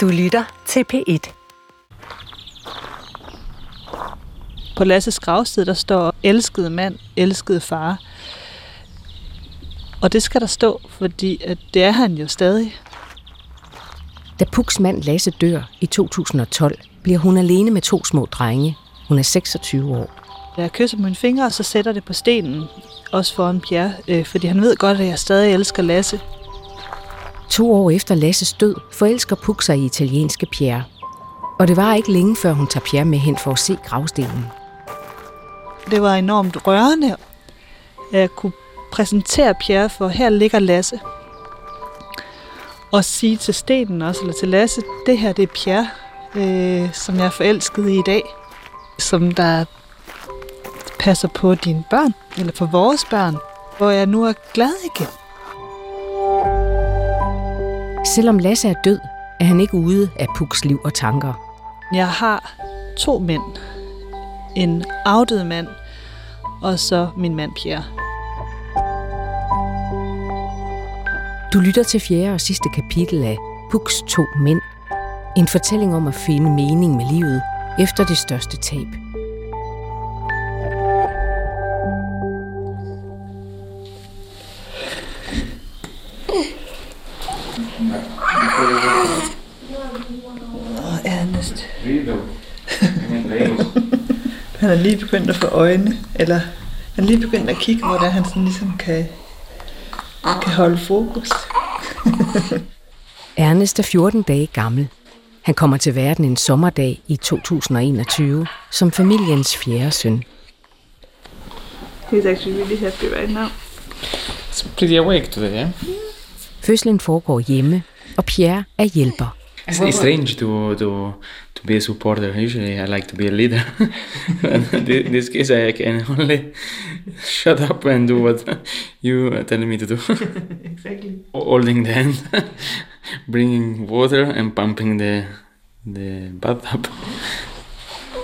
Du lytter til P1. På Lasses gravsted, der står elskede mand, elskede far. Og det skal der stå, fordi at det er han jo stadig. Da Puks mand Lasse dør i 2012, bliver hun alene med to små drenge. Hun er 26 år. Jeg kysser mine fingre, og så sætter det på stenen, også foran Pierre, øh, fordi han ved godt, at jeg stadig elsker Lasse. To år efter Lasses død forelsker Puk sig i italienske Pierre. Og det var ikke længe, før hun tager Pierre med hen for at se gravstenen. Det var enormt rørende, at kunne præsentere Pierre for, her ligger Lasse. Og sige til stenen også, eller til Lasse, det her det er Pierre, øh, som jeg er forelsket i i dag. Som der passer på dine børn, eller på vores børn, hvor jeg nu er glad igen. Selvom Lasse er død, er han ikke ude af Puks liv og tanker. Jeg har to mænd. En afdød mand, og så min mand Pierre. Du lytter til fjerde og sidste kapitel af Puks to mænd. En fortælling om at finde mening med livet efter det største tab. han er lige begyndt at få øjne, eller han er lige begyndt at kigge, hvor der han sådan ligesom kan, kan holde fokus. Ernest er 14 dage gammel. Han kommer til verden en sommerdag i 2021 som familiens fjerde søn. He's actually really happy right now. It's pretty awake today, yeah? Fødslen foregår hjemme, og Pierre er hjælper. It's, it's strange to, to, to be a supporter. Usually I like to be a leader. but in this case I can only shut up and do what you are telling me to do. Exactly. Holding the hand, bringing water and pumping the, the bathtub.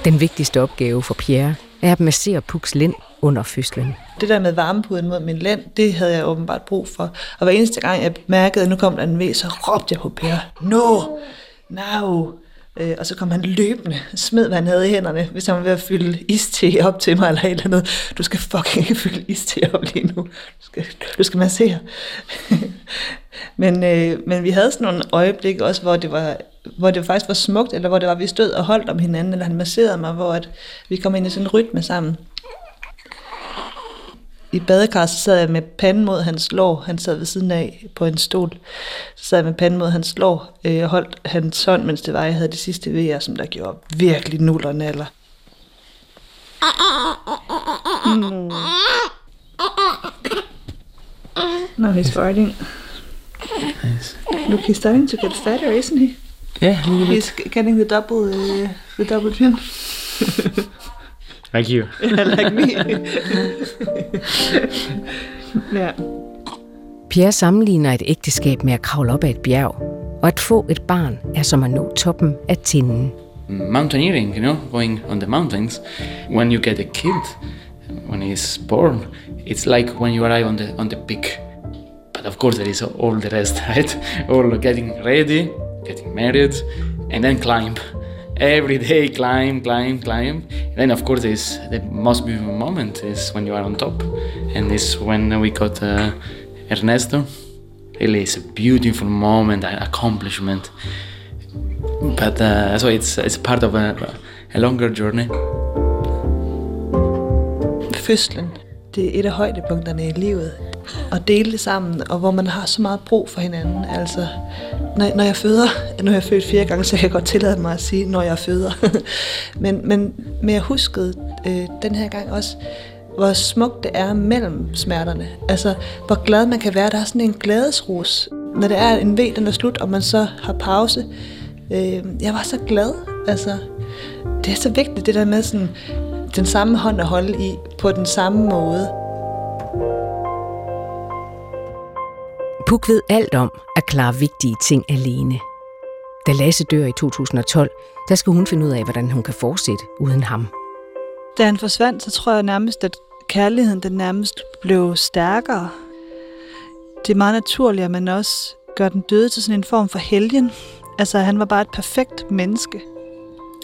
Den vigtigste opgave for Pierre er at massere Puks lind under fødslen. Det der med varmepuden mod min lænd, det havde jeg åbenbart brug for. Og hver eneste gang, jeg mærkede, at nu kom der en ved, så råbte jeg på Per. No! Now! Øh, og så kom han løbende, smed hvad han havde i hænderne, hvis han var ved at fylde iste op til mig eller et eller andet. Du skal fucking ikke fylde iste op lige nu. Du skal, du skal massere. men, øh, men vi havde sådan nogle øjeblikke også, hvor det var hvor det faktisk var smukt, eller hvor det var, vi stod og holdt om hinanden, eller han masserede mig, hvor at vi kom ind i sådan en rytme sammen. I badekar, så sad jeg med panden mod hans lår. Han sad ved siden af på en stol. Så sad jeg med panden mod hans lår øh, og holdt hans hånd, mens det var, jeg havde det sidste VR, som der gjorde virkelig nuller naller. Mm. No, he's farting. Nice. Look, he's starting to get fatter, isn't he? Yeah, a little bit. He's getting the double, uh, the double chin. Like you. like me. ja. Pierre sammenligner et ægteskab med at kravle op ad et bjerg, og at få et barn er som at nå toppen af tinden. Mountaineering, you know, going on the mountains. When you get a kid, when he's born, it's like when you arrive on the on the peak. But of course, there is all the rest, right? All getting ready, getting married, and then climb. Every day, climb, climb, climb. And then, of course, there's the most beautiful moment is when you are on top, and this when we got uh, Ernesto. Really, it's a beautiful moment, an accomplishment. But uh, so it's it's part of a, a longer journey. Fødslen, det er et af højdepunkterne i livet. At dele det sammen, og hvor man har så meget brug for hinanden. Altså, når, når jeg føder, nu har jeg født fire gange, så jeg kan godt tillade mig at sige, når jeg føder. men, men, men jeg huskede øh, den her gang også, hvor smukt det er mellem smerterne. Altså, hvor glad man kan være. Der er sådan en glædesrus, når det er en ved, den er slut, og man så har pause. Øh, jeg var så glad. Altså, det er så vigtigt, det der med sådan, den samme hånd at holde i, på den samme måde. Puk ved alt om at klare vigtige ting alene. Da Lasse dør i 2012, der skal hun finde ud af, hvordan hun kan fortsætte uden ham. Da han forsvandt, så tror jeg nærmest, at kærligheden den nærmest blev stærkere. Det er meget naturligt, at man også gør den døde til sådan en form for helgen. Altså, han var bare et perfekt menneske.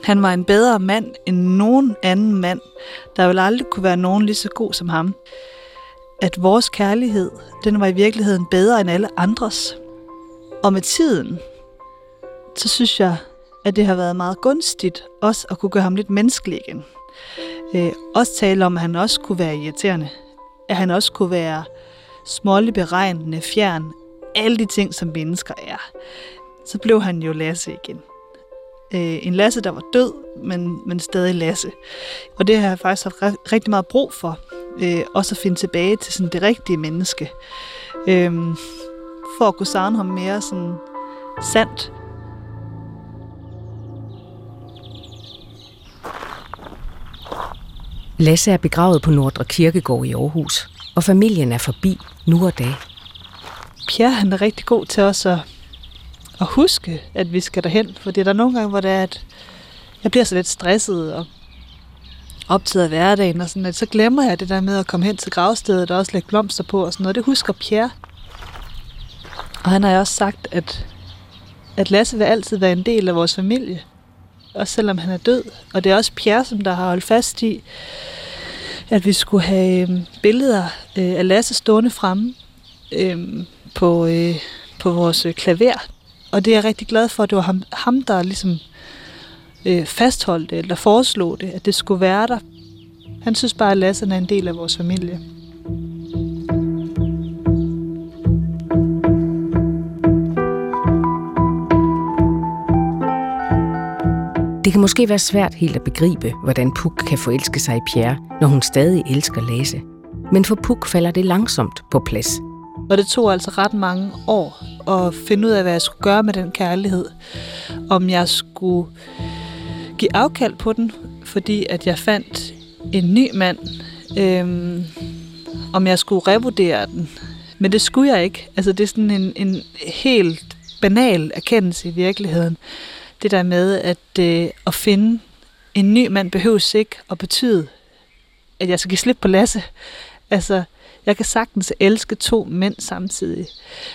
Han var en bedre mand end nogen anden mand. Der vil aldrig kunne være nogen lige så god som ham. At vores kærlighed, den var i virkeligheden bedre end alle andres. Og med tiden, så synes jeg, at det har været meget gunstigt også at kunne gøre ham lidt menneskelig igen. Øh, også tale om, at han også kunne være irriterende. At han også kunne være smålig beregnende, fjern. Alle de ting, som mennesker er. Så blev han jo Lasse igen. Øh, en Lasse, der var død, men, men stadig Lasse. Og det har jeg faktisk haft rigtig meget brug for. Øh, også at finde tilbage til sådan det rigtige menneske. Øh, for at kunne savne ham mere sådan sandt. Lasse er begravet på Nordre Kirkegård i Aarhus, og familien er forbi nu og da. Pierre han er rigtig god til også at, at huske, at vi skal derhen, for det er der nogle gange, hvor det er, at jeg bliver så lidt stresset og optaget af hverdagen, og sådan, at så glemmer jeg det der med at komme hen til gravstedet og også lægge blomster på og sådan noget. Det husker Pierre. Og han har også sagt, at, at Lasse vil altid være en del af vores familie, også selvom han er død. Og det er også Pierre, som der har holdt fast i, at vi skulle have øhm, billeder øh, af Lasse stående fremme øh, på, øh, på vores øh, klaver. Og det er jeg rigtig glad for, at det var ham, ham der ligesom øh, fastholdt det, eller foreslog det, at det skulle være der. Han synes bare, at Lasse er en del af vores familie. Det kan måske være svært helt at begribe, hvordan Puk kan forelske sig i Pierre, når hun stadig elsker Lasse. Men for Puk falder det langsomt på plads. Og det tog altså ret mange år at finde ud af, hvad jeg skulle gøre med den kærlighed. Om jeg skulle give afkald på den, fordi at jeg fandt en ny mand. Øhm, om jeg skulle revurdere den. Men det skulle jeg ikke. Altså det er sådan en, en helt banal erkendelse i virkeligheden det der med, at øh, at finde en ny mand behøves ikke at betyde, at jeg skal give slip på Lasse. Altså, jeg kan sagtens elske to mænd samtidig.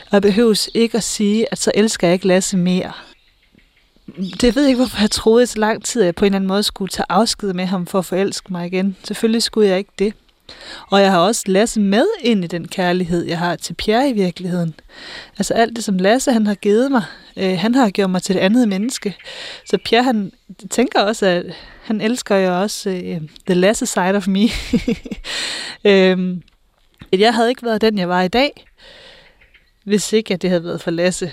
Og jeg behøves ikke at sige, at så elsker jeg ikke Lasse mere. Det ved jeg ikke, hvorfor jeg troede i så lang tid, at jeg på en eller anden måde skulle tage afsked med ham for at forelske mig igen. Selvfølgelig skulle jeg ikke det. Og jeg har også Lasse med ind i den kærlighed, jeg har til Pierre i virkeligheden. Altså alt det, som Lasse han har givet mig, øh, han har gjort mig til et andet menneske. Så Pierre, han tænker også, at han elsker jo også øh, the Lasse side of me. Øhm, at jeg havde ikke været den, jeg var i dag, hvis ikke at det havde været for Lasse.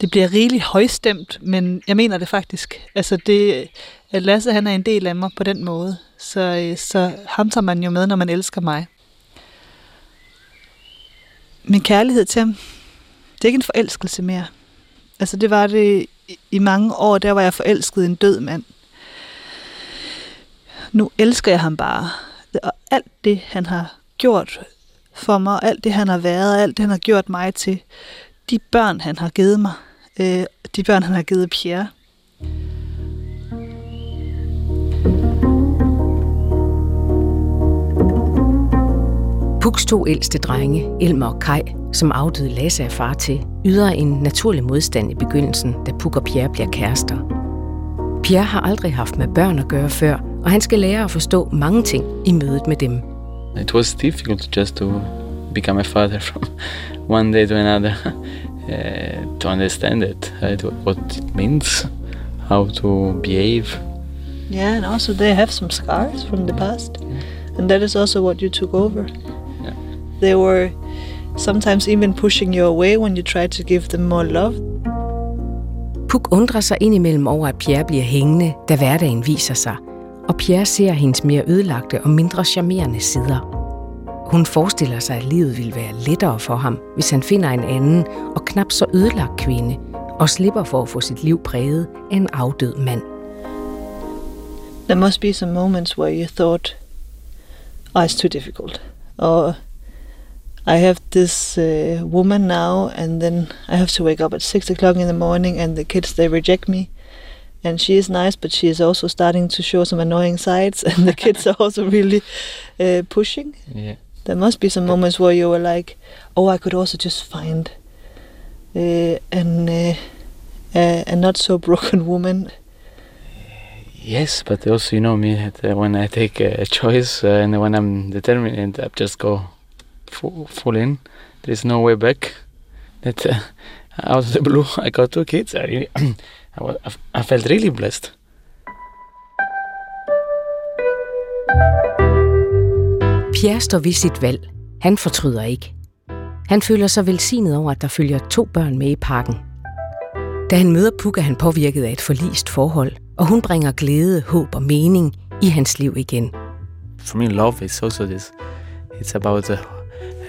Det bliver rigeligt højstemt, men jeg mener det faktisk. Altså det, at Lasse han er en del af mig på den måde. Så, øh, så ham tager man jo med, når man elsker mig. Min kærlighed til ham, det er ikke en forelskelse mere. Altså det var det i mange år, der var jeg forelsket i en død mand. Nu elsker jeg ham bare. Og alt det, han har gjort for mig, alt det, han har været, alt det, han har gjort mig til, de børn, han har givet mig, øh, de børn, han har givet Pierre, Puks to ældste drenge, Elmer og Kai, som afdøde Lasse af far til, yder en naturlig modstand i begyndelsen, da Puk og Pierre bliver kærester. Pierre har aldrig haft med børn at gøre før, og han skal lære at forstå mange ting i mødet med dem. It was difficult just to become a father from one day to another, uh, to understand it, uh, what it means, how to behave. Yeah, and also they have some scars from the past, and that is also what you took over. They were sometimes even pushing you away when you tried to give them more love. Puk undrer sig indimellem over, at Pierre bliver hængende, da hverdagen viser sig, og Pierre ser hendes mere ødelagte og mindre charmerende sider. Hun forestiller sig, at livet ville være lettere for ham, hvis han finder en anden og knap så ødelagt kvinde, og slipper for at få sit liv præget af en afdød mand. There must be some moments where you thought, oh, it's too difficult. Or I have this uh, woman now, and then I have to wake up at six o'clock in the morning, and the kids they reject me. And she is nice, but she is also starting to show some annoying sides, and the kids are also really uh, pushing. Yeah. There must be some moments where you were like, "Oh, I could also just find uh, an uh, a not so broken woman. Yes, but also you know me that uh, when I take a choice uh, and when I'm determined, I just go full, full in. There is no way back. That uh, out of the blue, I got two kids. I really, I, was, I felt really blessed. Pierre står ved sit valg. Han fortryder ikke. Han føler sig velsignet over, at der følger to børn med i parken. Da han møder Puk, er han påvirket af et forlist forhold, og hun bringer glæde, håb og mening i hans liv igen. For me, love is also this. It's about a,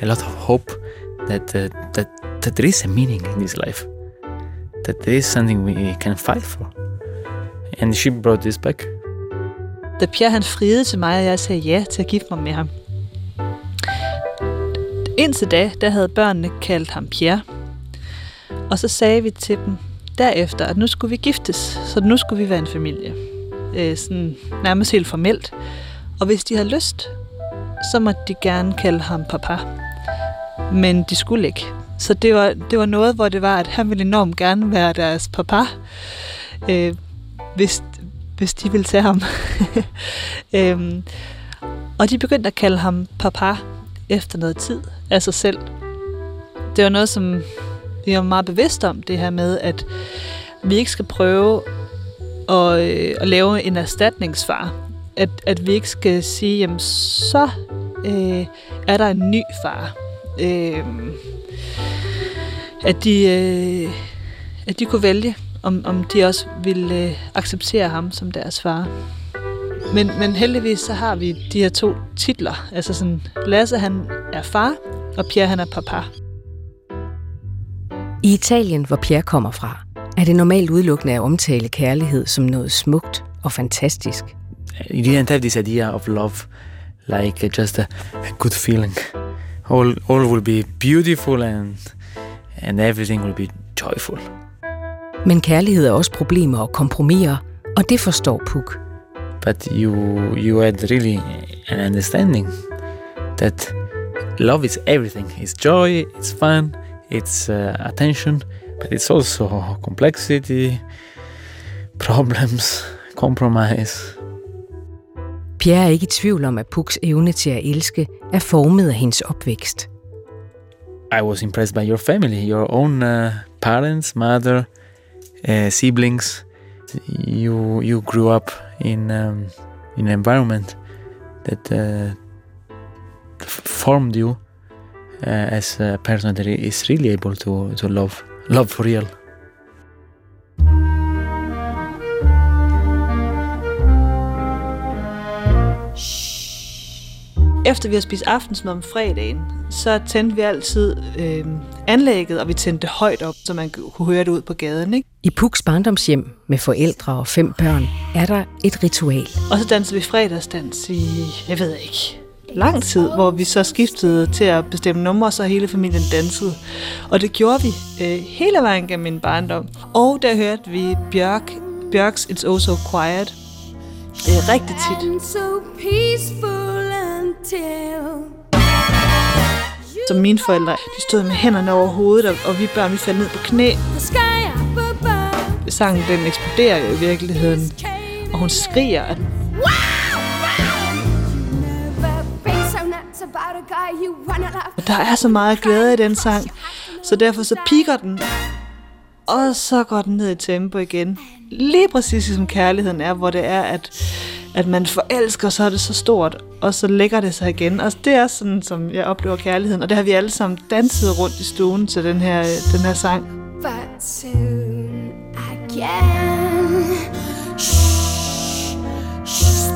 a lot of hope that, uh, that, that there is a meaning in this life. That there is something we can fight for. And she brought this back. Da Pierre han friede til mig, og jeg sagde ja til at gifte mig med ham. Indtil da, der havde børnene kaldt ham Pierre. Og så sagde vi til dem derefter, at nu skulle vi giftes, så nu skulle vi være en familie. Øh, sådan nærmest helt formelt. Og hvis de havde lyst, så måtte de gerne kalde ham papa. Men de skulle ikke. Så det var, det var noget, hvor det var, at han ville enormt gerne være deres papa, øh, hvis, hvis de ville tage ham. øhm, og de begyndte at kalde ham papa efter noget tid af sig selv. Det var noget, som vi var meget bevidste om, det her med, at vi ikke skal prøve at, øh, at lave en erstatningsfar. At, at vi ikke skal sige, jamen så øh, er der en ny far. Øh, at, de, øh, at de kunne vælge, om, om de også ville øh, acceptere ham som deres far. Men, men heldigvis så har vi de her to titler. Altså sådan, Lasse han er far, og Pierre han er papa. I Italien, hvor Pierre kommer fra, er det normalt udelukkende at omtale kærlighed som noget smukt og fantastisk. You didn't have this idea of love like just a, a good feeling. All, all will be beautiful and, and everything will be joyful. Men kærlighed er også problemer og kompromiser, og det forstår Puk. But you, you had really an understanding that love is everything. It's joy, it's fun, it's uh, attention, but it's also complexity, problems, compromise. Pierre er ikke i tvivl om, at Puks evne til at elske er formet af hendes opvækst. I was impressed by your family, your own uh, parents, mother, uh, siblings. You you grew up in um, in an environment that uh, formed you uh, as a person that is really able to to love love for real. Efter vi har spist aftensmad om fredagen, så tændte vi altid øh, anlægget, og vi tændte det højt op, så man kunne høre det ud på gaden. Ikke? I Puks barndomshjem med forældre og fem børn er der et ritual. Og så dansede vi fredagsdans i, jeg ved ikke, lang tid, hvor vi så skiftede til at bestemme numre, så hele familien dansede. Og det gjorde vi øh, hele vejen gennem min barndom. Og der hørte vi Bjørk, Bjørks It's Oh So Quiet. Det er rigtig tit. so peaceful until Så mine forældre, de stod med hænderne over hovedet, og- og vi børn, vi faldt ned på knæ. Sangen, den eksploderer jo i virkeligheden. Og hun skriger, at der er så meget glæde i den sang. Så derfor så piker den, og så går den ned i tempo igen. Lige præcis som kærligheden er, hvor det er, at, at man forelsker, så er det så stort, og så lægger det sig igen. Og det er sådan, som jeg oplever kærligheden. Og det har vi alle sammen danset rundt i stuen til den her, den her sang. But soon again, shh,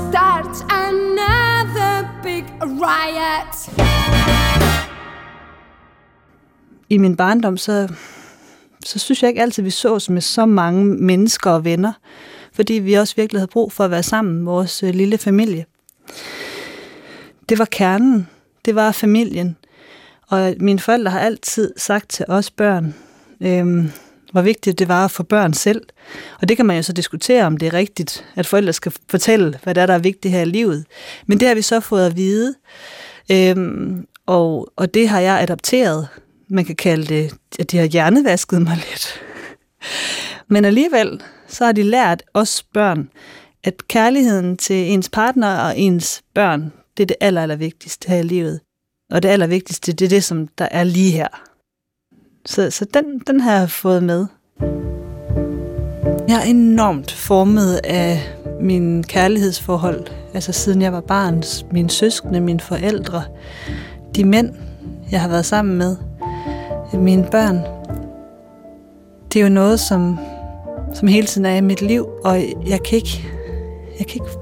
starts another big riot. I min barndom, så, så synes jeg ikke altid, vi sås med så mange mennesker og venner. Fordi vi også virkelig havde brug for at være sammen, vores øh, lille familie. Det var kernen. Det var familien. Og mine forældre har altid sagt til os børn, øhm, hvor vigtigt det var at få børn selv. Og det kan man jo så diskutere, om det er rigtigt, at forældre skal fortælle, hvad der er, der er vigtigt her i livet. Men det har vi så fået at vide. Øhm, og, og det har jeg adopteret. Man kan kalde det, at de har hjernevasket mig lidt. Men alligevel, så har de lært os børn, at kærligheden til ens partner og ens børn, det er det aller, aller vigtigste her i livet. Og det allervigtigste, det er det, som der er lige her. Så, så den, den har jeg fået med. Jeg er enormt formet af min kærlighedsforhold, altså siden jeg var barn, mine søskende, mine forældre, de mænd, jeg har været sammen med, mine børn. Det er jo noget, som, som hele tiden er i mit liv, og jeg kan ikke, jeg kan ikke,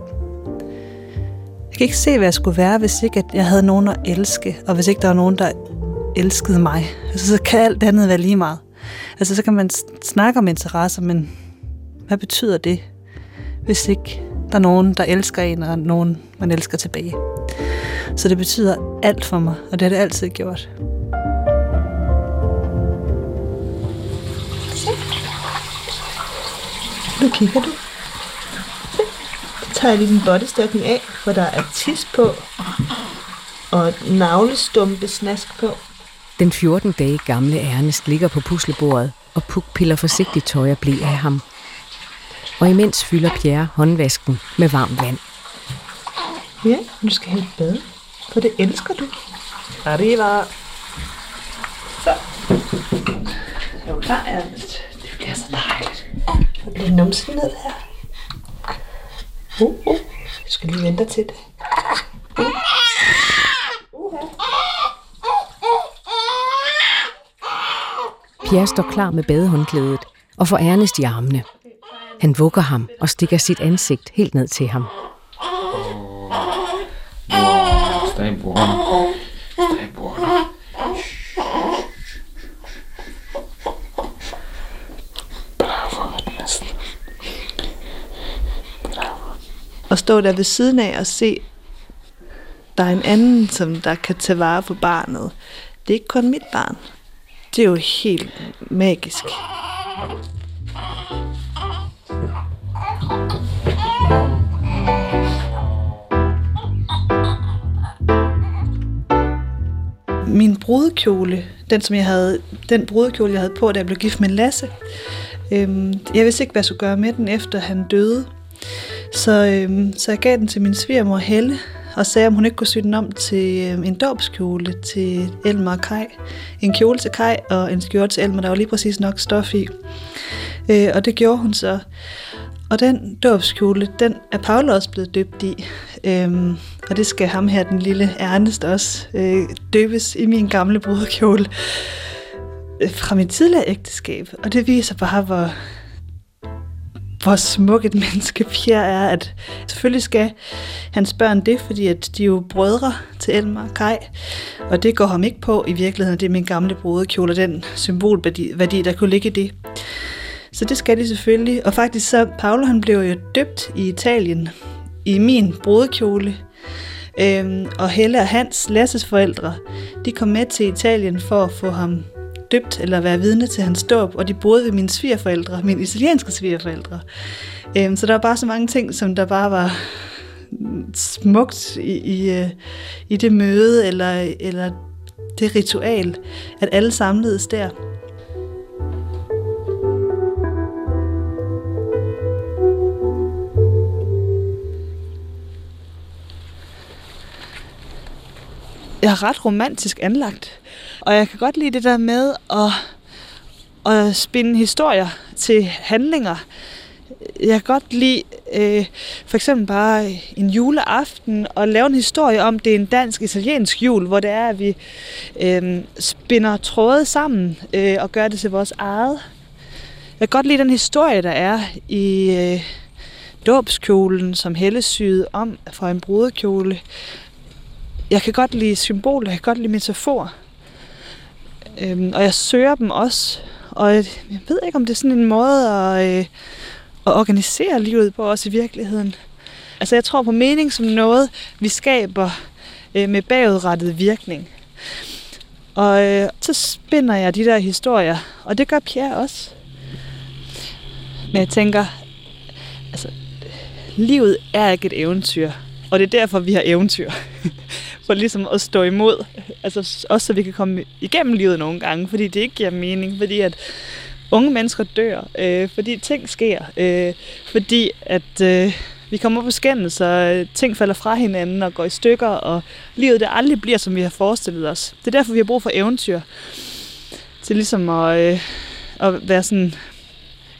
jeg kan ikke se, hvad jeg skulle være, hvis ikke at jeg havde nogen at elske, og hvis ikke der var nogen, der elskede mig. Altså, så kan alt andet være lige meget. Altså, så kan man snakke om interesser, men hvad betyder det, hvis ikke der er nogen, der elsker en, og nogen, man elsker tilbage? Så det betyder alt for mig, og det har det altid gjort. Nu kigger du. Så tager jeg lige din bodystocking af, hvor der er tis på, og navlestumpe snask på. Den 14 dage gamle Ernest ligger på puslebordet, og Puk piller forsigtigt tøj og blæ af ham. Og imens fylder Pierre håndvasken med varmt vand. Ja, du skal have et bad, for det elsker du. Arriva. Så. Er du klar, Ernest? Det bliver så dejligt. Så bliver numsen ned her. Uh, uh. Jeg skal lige vente til det. Uh. Pierre står klar med badehåndklædet og får Ernest i armene. Han vugger ham og stikker sit ansigt helt ned til ham. Stay warm. Stay warm. Bravo, Ernest. At stå der ved siden af og se, der er en anden, som der kan tage vare på barnet. Det er ikke kun mit barn. Det er jo helt magisk. Min brudekjole, den som jeg havde, den brudekjole jeg havde på, da jeg blev gift med Lasse. Øhm, jeg vidste ikke, hvad jeg skulle gøre med den, efter han døde. Så, øhm, så jeg gav den til min svigermor Helle, og sagde, om hun ikke kunne sy den om til øhm, en dåbskjole til Elmer og Kai. En kjole til Kai og en skjorte til Elmer, der var lige præcis nok stof i. Øh, og det gjorde hun så. Og den dåbskjole, den er Paul også blevet døbt i. Øhm, og det skal ham her, den lille Ernest, også øh, døbes i min gamle brudekjole øh, fra mit tidligere ægteskab. Og det viser bare, hvor, hvor smuk et menneske Pierre er, at selvfølgelig skal hans børn det, fordi at de er jo brødre til Elmer og Kai, og det går ham ikke på i virkeligheden, det er min gamle brudekjole, og den symbolværdi, værdi, der kunne ligge i det. Så det skal de selvfølgelig. Og faktisk så, Paolo han blev jo døbt i Italien i min brudekjole. Øhm, og Helle og Hans, Lasses forældre, de kom med til Italien for at få ham døbt eller være vidne til hans dåb, og de boede ved mine svigerforældre, mine italienske svigerforældre. Øhm, så der var bare så mange ting, som der bare var smukt i, i, øh, i det møde, eller, eller det ritual, at alle samledes der. Jeg er ret romantisk anlagt. Og jeg kan godt lide det der med at, at spinde historier til handlinger. Jeg kan godt lide øh, for eksempel bare en juleaften og lave en historie om, det er en dansk-italiensk jul, hvor det er, at vi øh, spinder tråde sammen øh, og gør det til vores eget. Jeg kan godt lide den historie, der er i øh, dåbskjolen, som Helle syede om for en brudekjole jeg kan godt lide symboler, jeg kan godt lide metaforer. Øhm, og jeg søger dem også. Og jeg ved ikke, om det er sådan en måde at, øh, at organisere livet på også i virkeligheden. Altså jeg tror på mening som noget, vi skaber øh, med bagudrettet virkning. Og øh, så spinder jeg de der historier, og det gør Pierre også. Men jeg tænker, altså, livet er ikke et eventyr, og det er derfor, vi har eventyr. for ligesom at stå imod. Altså også så vi kan komme igennem livet nogle gange, fordi det ikke giver mening. Fordi at unge mennesker dør, øh, fordi ting sker, øh, fordi at øh, vi kommer på skændelser, ting falder fra hinanden og går i stykker, og livet det aldrig bliver, som vi har forestillet os. Det er derfor, vi har brug for eventyr, til ligesom at, øh, at være sådan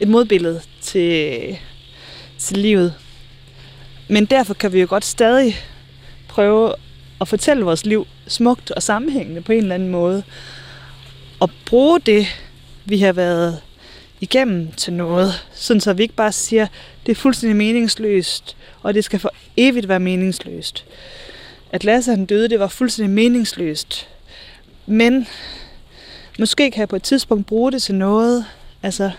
et modbillede til, til livet. Men derfor kan vi jo godt stadig prøve at fortælle vores liv smukt og sammenhængende på en eller anden måde. Og bruge det, vi har været igennem til noget. Sådan så vi ikke bare siger, det er fuldstændig meningsløst, og det skal for evigt være meningsløst. At Lasse han døde, det var fuldstændig meningsløst. Men måske kan jeg på et tidspunkt bruge det til noget. Altså,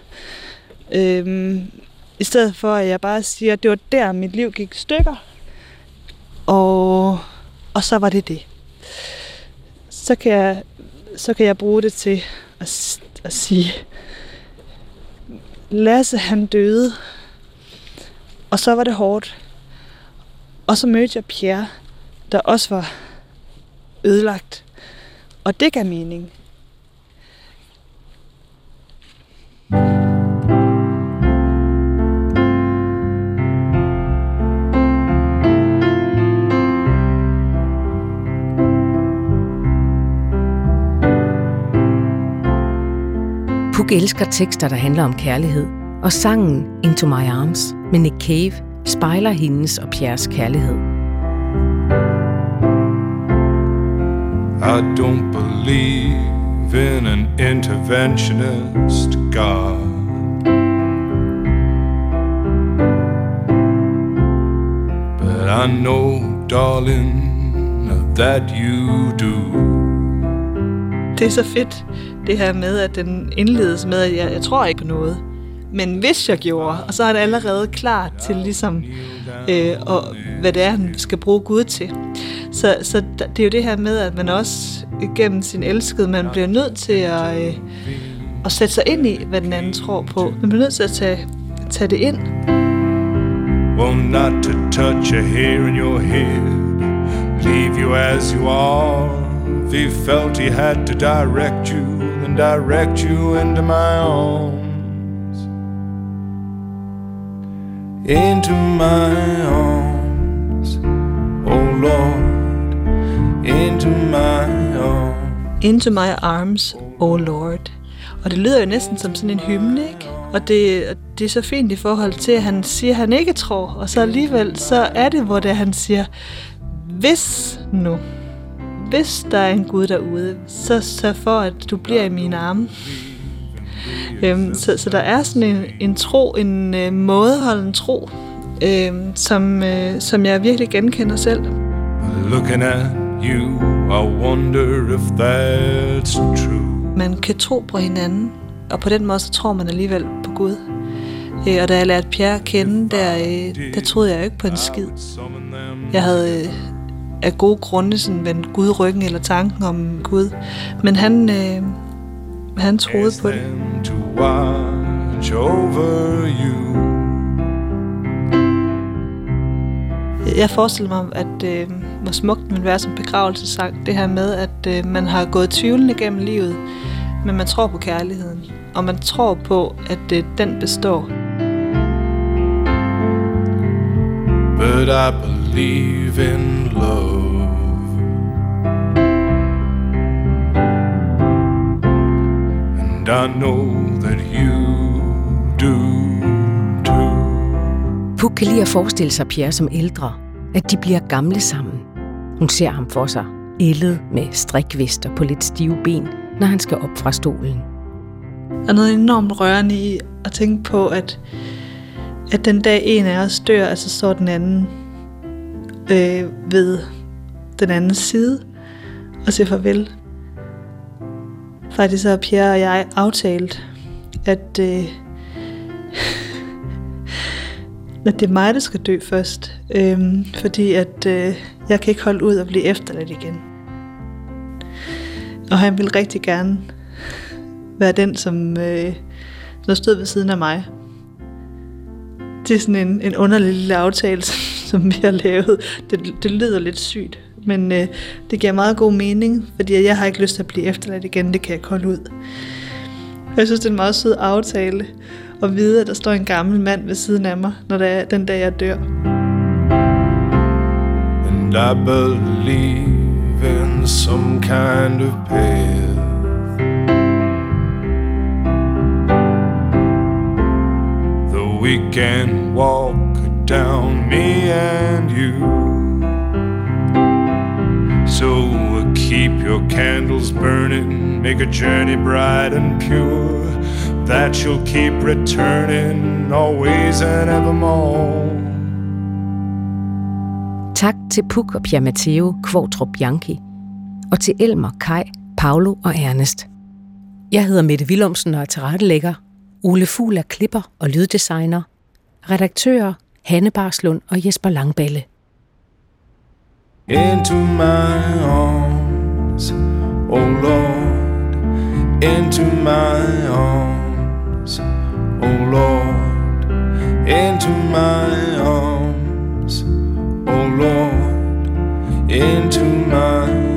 øhm, i stedet for at jeg bare siger, at det var der, mit liv gik i stykker. Og, og så var det det. Så kan jeg, så kan jeg bruge det til at, at sige, Lasse han døde, og så var det hårdt. Og så mødte jeg Pierre, der også var ødelagt. Og det gav mening. Puk elsker tekster, der handler om kærlighed, og sangen Into My Arms med Nick Cave spejler hendes og Pierres kærlighed. I don't believe in an interventionist God. But I know, darling, that you do. Det er så fedt, det her med, at den indledes med, at jeg, jeg tror ikke på noget. Men hvis jeg gjorde, og så er det allerede klar til ligesom, øh, og, hvad det er, han skal bruge Gud til. Så, så det er jo det her med, at man også gennem sin elskede, man bliver nødt til at, øh, at sætte sig ind i, hvad den anden tror på. Man bliver nødt til at tage, tage det ind. Well, not to touch a hair in your head, leave you as you are. If he felt he had to direct you, then direct you into my arms. Into my arms, oh Lord, into my arms. Into my arms, oh Lord. Og det lyder jo næsten som sådan en hymne, ikke? Og det, det er så fint i forhold til, at han siger, at han ikke tror, og så alligevel, så er det, hvor det er, han siger, hvis nu, hvis der er en Gud derude, så sørg for, at du bliver i mine arme. Øhm, så, så der er sådan en, en tro, en øh, mådeholden tro, øh, som, øh, som jeg virkelig genkender selv. Looking at you, I wonder if that's true. Man kan tro på hinanden, og på den måde så tror man alligevel på Gud. Øh, og da jeg lærte Pierre at kende, der, øh, der troede jeg jo ikke på en skid. Jeg havde øh, af gode grunde sådan vendt Gud ryggen eller tanken om Gud. Men han, øh, han troede på det. Jeg forestiller mig, at øh, hvor smukt det ville være som begravelsesang. Det her med, at øh, man har gået tvivlende gennem livet, men man tror på kærligheden. Og man tror på, at øh, den består. But I believe in love. And I know that you do too. Puk kan lide at forestille sig Pierre som ældre, at de bliver gamle sammen. Hun ser ham for sig, ældet med strikvister på lidt stive ben, når han skal op fra stolen. Der er noget enormt rørende i at tænke på, at, at den dag en af os dør, altså står den anden øh, ved den anden side og siger farvel. Faktisk har Pierre og jeg aftalt, at, øh, at det er mig, der skal dø først. Øh, fordi at øh, jeg kan ikke holde ud og blive efterladt igen. Og han vil rigtig gerne være den, som, øh, der stod ved siden af mig. Det er sådan en, en underlig lille aftale, som vi har lavet. Det, det lyder lidt sygt, men øh, det giver meget god mening, fordi jeg har ikke lyst til at blive efterladt igen. Det kan jeg kolde ud. Jeg synes, det er en meget sød aftale at vide, at der står en gammel mand ved siden af mig, når det er den dag, jeg dør. And I believe in some kind of pain. We can walk down, me and you. So keep your candles burning, make a journey bright and pure, that you'll keep returning always and evermore. Tak til Puk og Pia Matteo Kvartrup Bianchi, og til Elmer, Kai, Paolo og Ernest. Jeg hedder Mette Willumsen og er tilrettelægger. Ole Fugl er klipper og lyddesigner. Redaktører Hanne Barslund og Jesper Langballe. Into my arms, oh Lord, into my arms, oh Lord, into my arms, oh Lord, into my